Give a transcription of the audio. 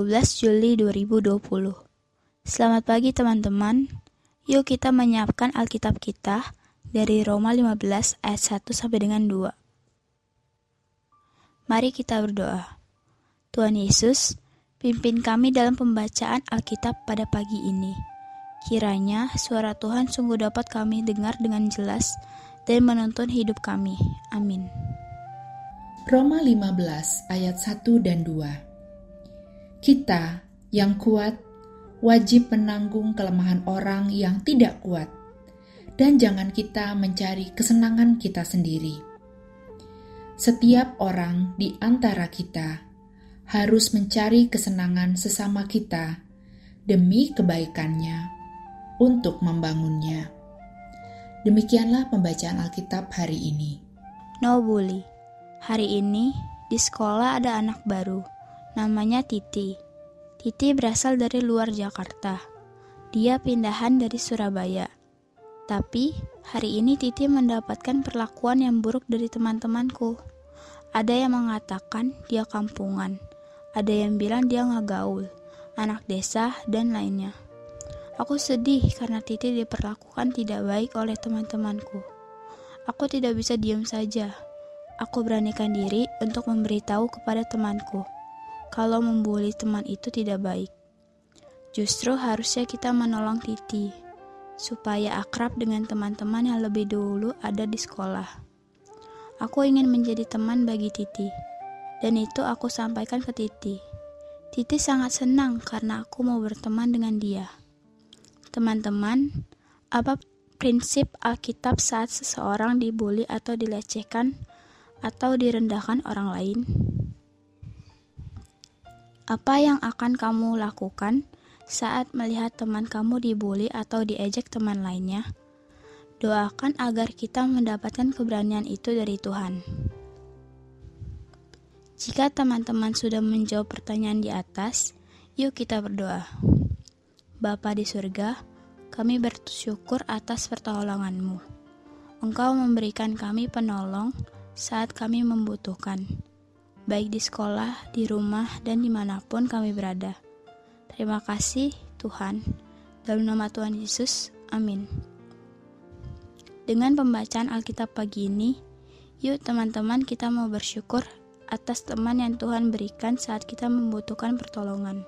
Minggu, 12 Juli 2020. Selamat pagi teman-teman. Yuk kita menyiapkan Alkitab kita dari Roma 15 ayat 1 sampai dengan 2. Mari kita berdoa. Tuhan Yesus, pimpin kami dalam pembacaan Alkitab pada pagi ini. Kiranya suara Tuhan sungguh dapat kami dengar dengan jelas dan menuntun hidup kami. Amin. Roma 15 ayat 1 dan 2 Kita yang kuat wajib menanggung kelemahan orang yang tidak kuat dan jangan kita mencari kesenangan kita sendiri. Setiap orang di antara kita harus mencari kesenangan sesama kita demi kebaikannya untuk membangunnya. Demikianlah pembacaan Alkitab hari ini. No bully. Hari ini di sekolah ada anak baru, namanya Titi. Titi berasal dari luar Jakarta. Dia pindahan dari Surabaya. Tapi hari ini Titi mendapatkan perlakuan yang buruk dari teman-temanku. Ada yang mengatakan dia kampungan, ada yang bilang dia nggak gaul, anak desa, dan lainnya. Aku sedih karena Titi diperlakukan tidak baik oleh teman-temanku. Aku tidak bisa diam saja aku beranikan diri untuk memberitahu kepada temanku kalau membuli teman itu tidak baik. Justru harusnya kita menolong Titi supaya akrab dengan teman-teman yang lebih dulu ada di sekolah. Aku ingin menjadi teman bagi Titi, dan itu aku sampaikan ke Titi. Titi sangat senang karena aku mau berteman dengan dia. Teman-teman, apa prinsip Alkitab saat seseorang dibully atau dilecehkan atau direndahkan orang lain? Apa yang akan kamu lakukan saat melihat teman kamu dibully atau diejek teman lainnya? Doakan agar kita mendapatkan keberanian itu dari Tuhan. Jika teman-teman sudah menjawab pertanyaan di atas, yuk kita berdoa. Bapa di surga, kami bersyukur atas pertolonganmu. Engkau memberikan kami penolong saat kami membutuhkan, baik di sekolah, di rumah, dan di mana pun kami berada. Terima kasih, Tuhan. Dalam nama Tuhan Yesus, amin. Dengan pembacaan Alkitab pagi ini, yuk teman-teman kita mau bersyukur atas teman yang Tuhan berikan saat kita membutuhkan pertolongan.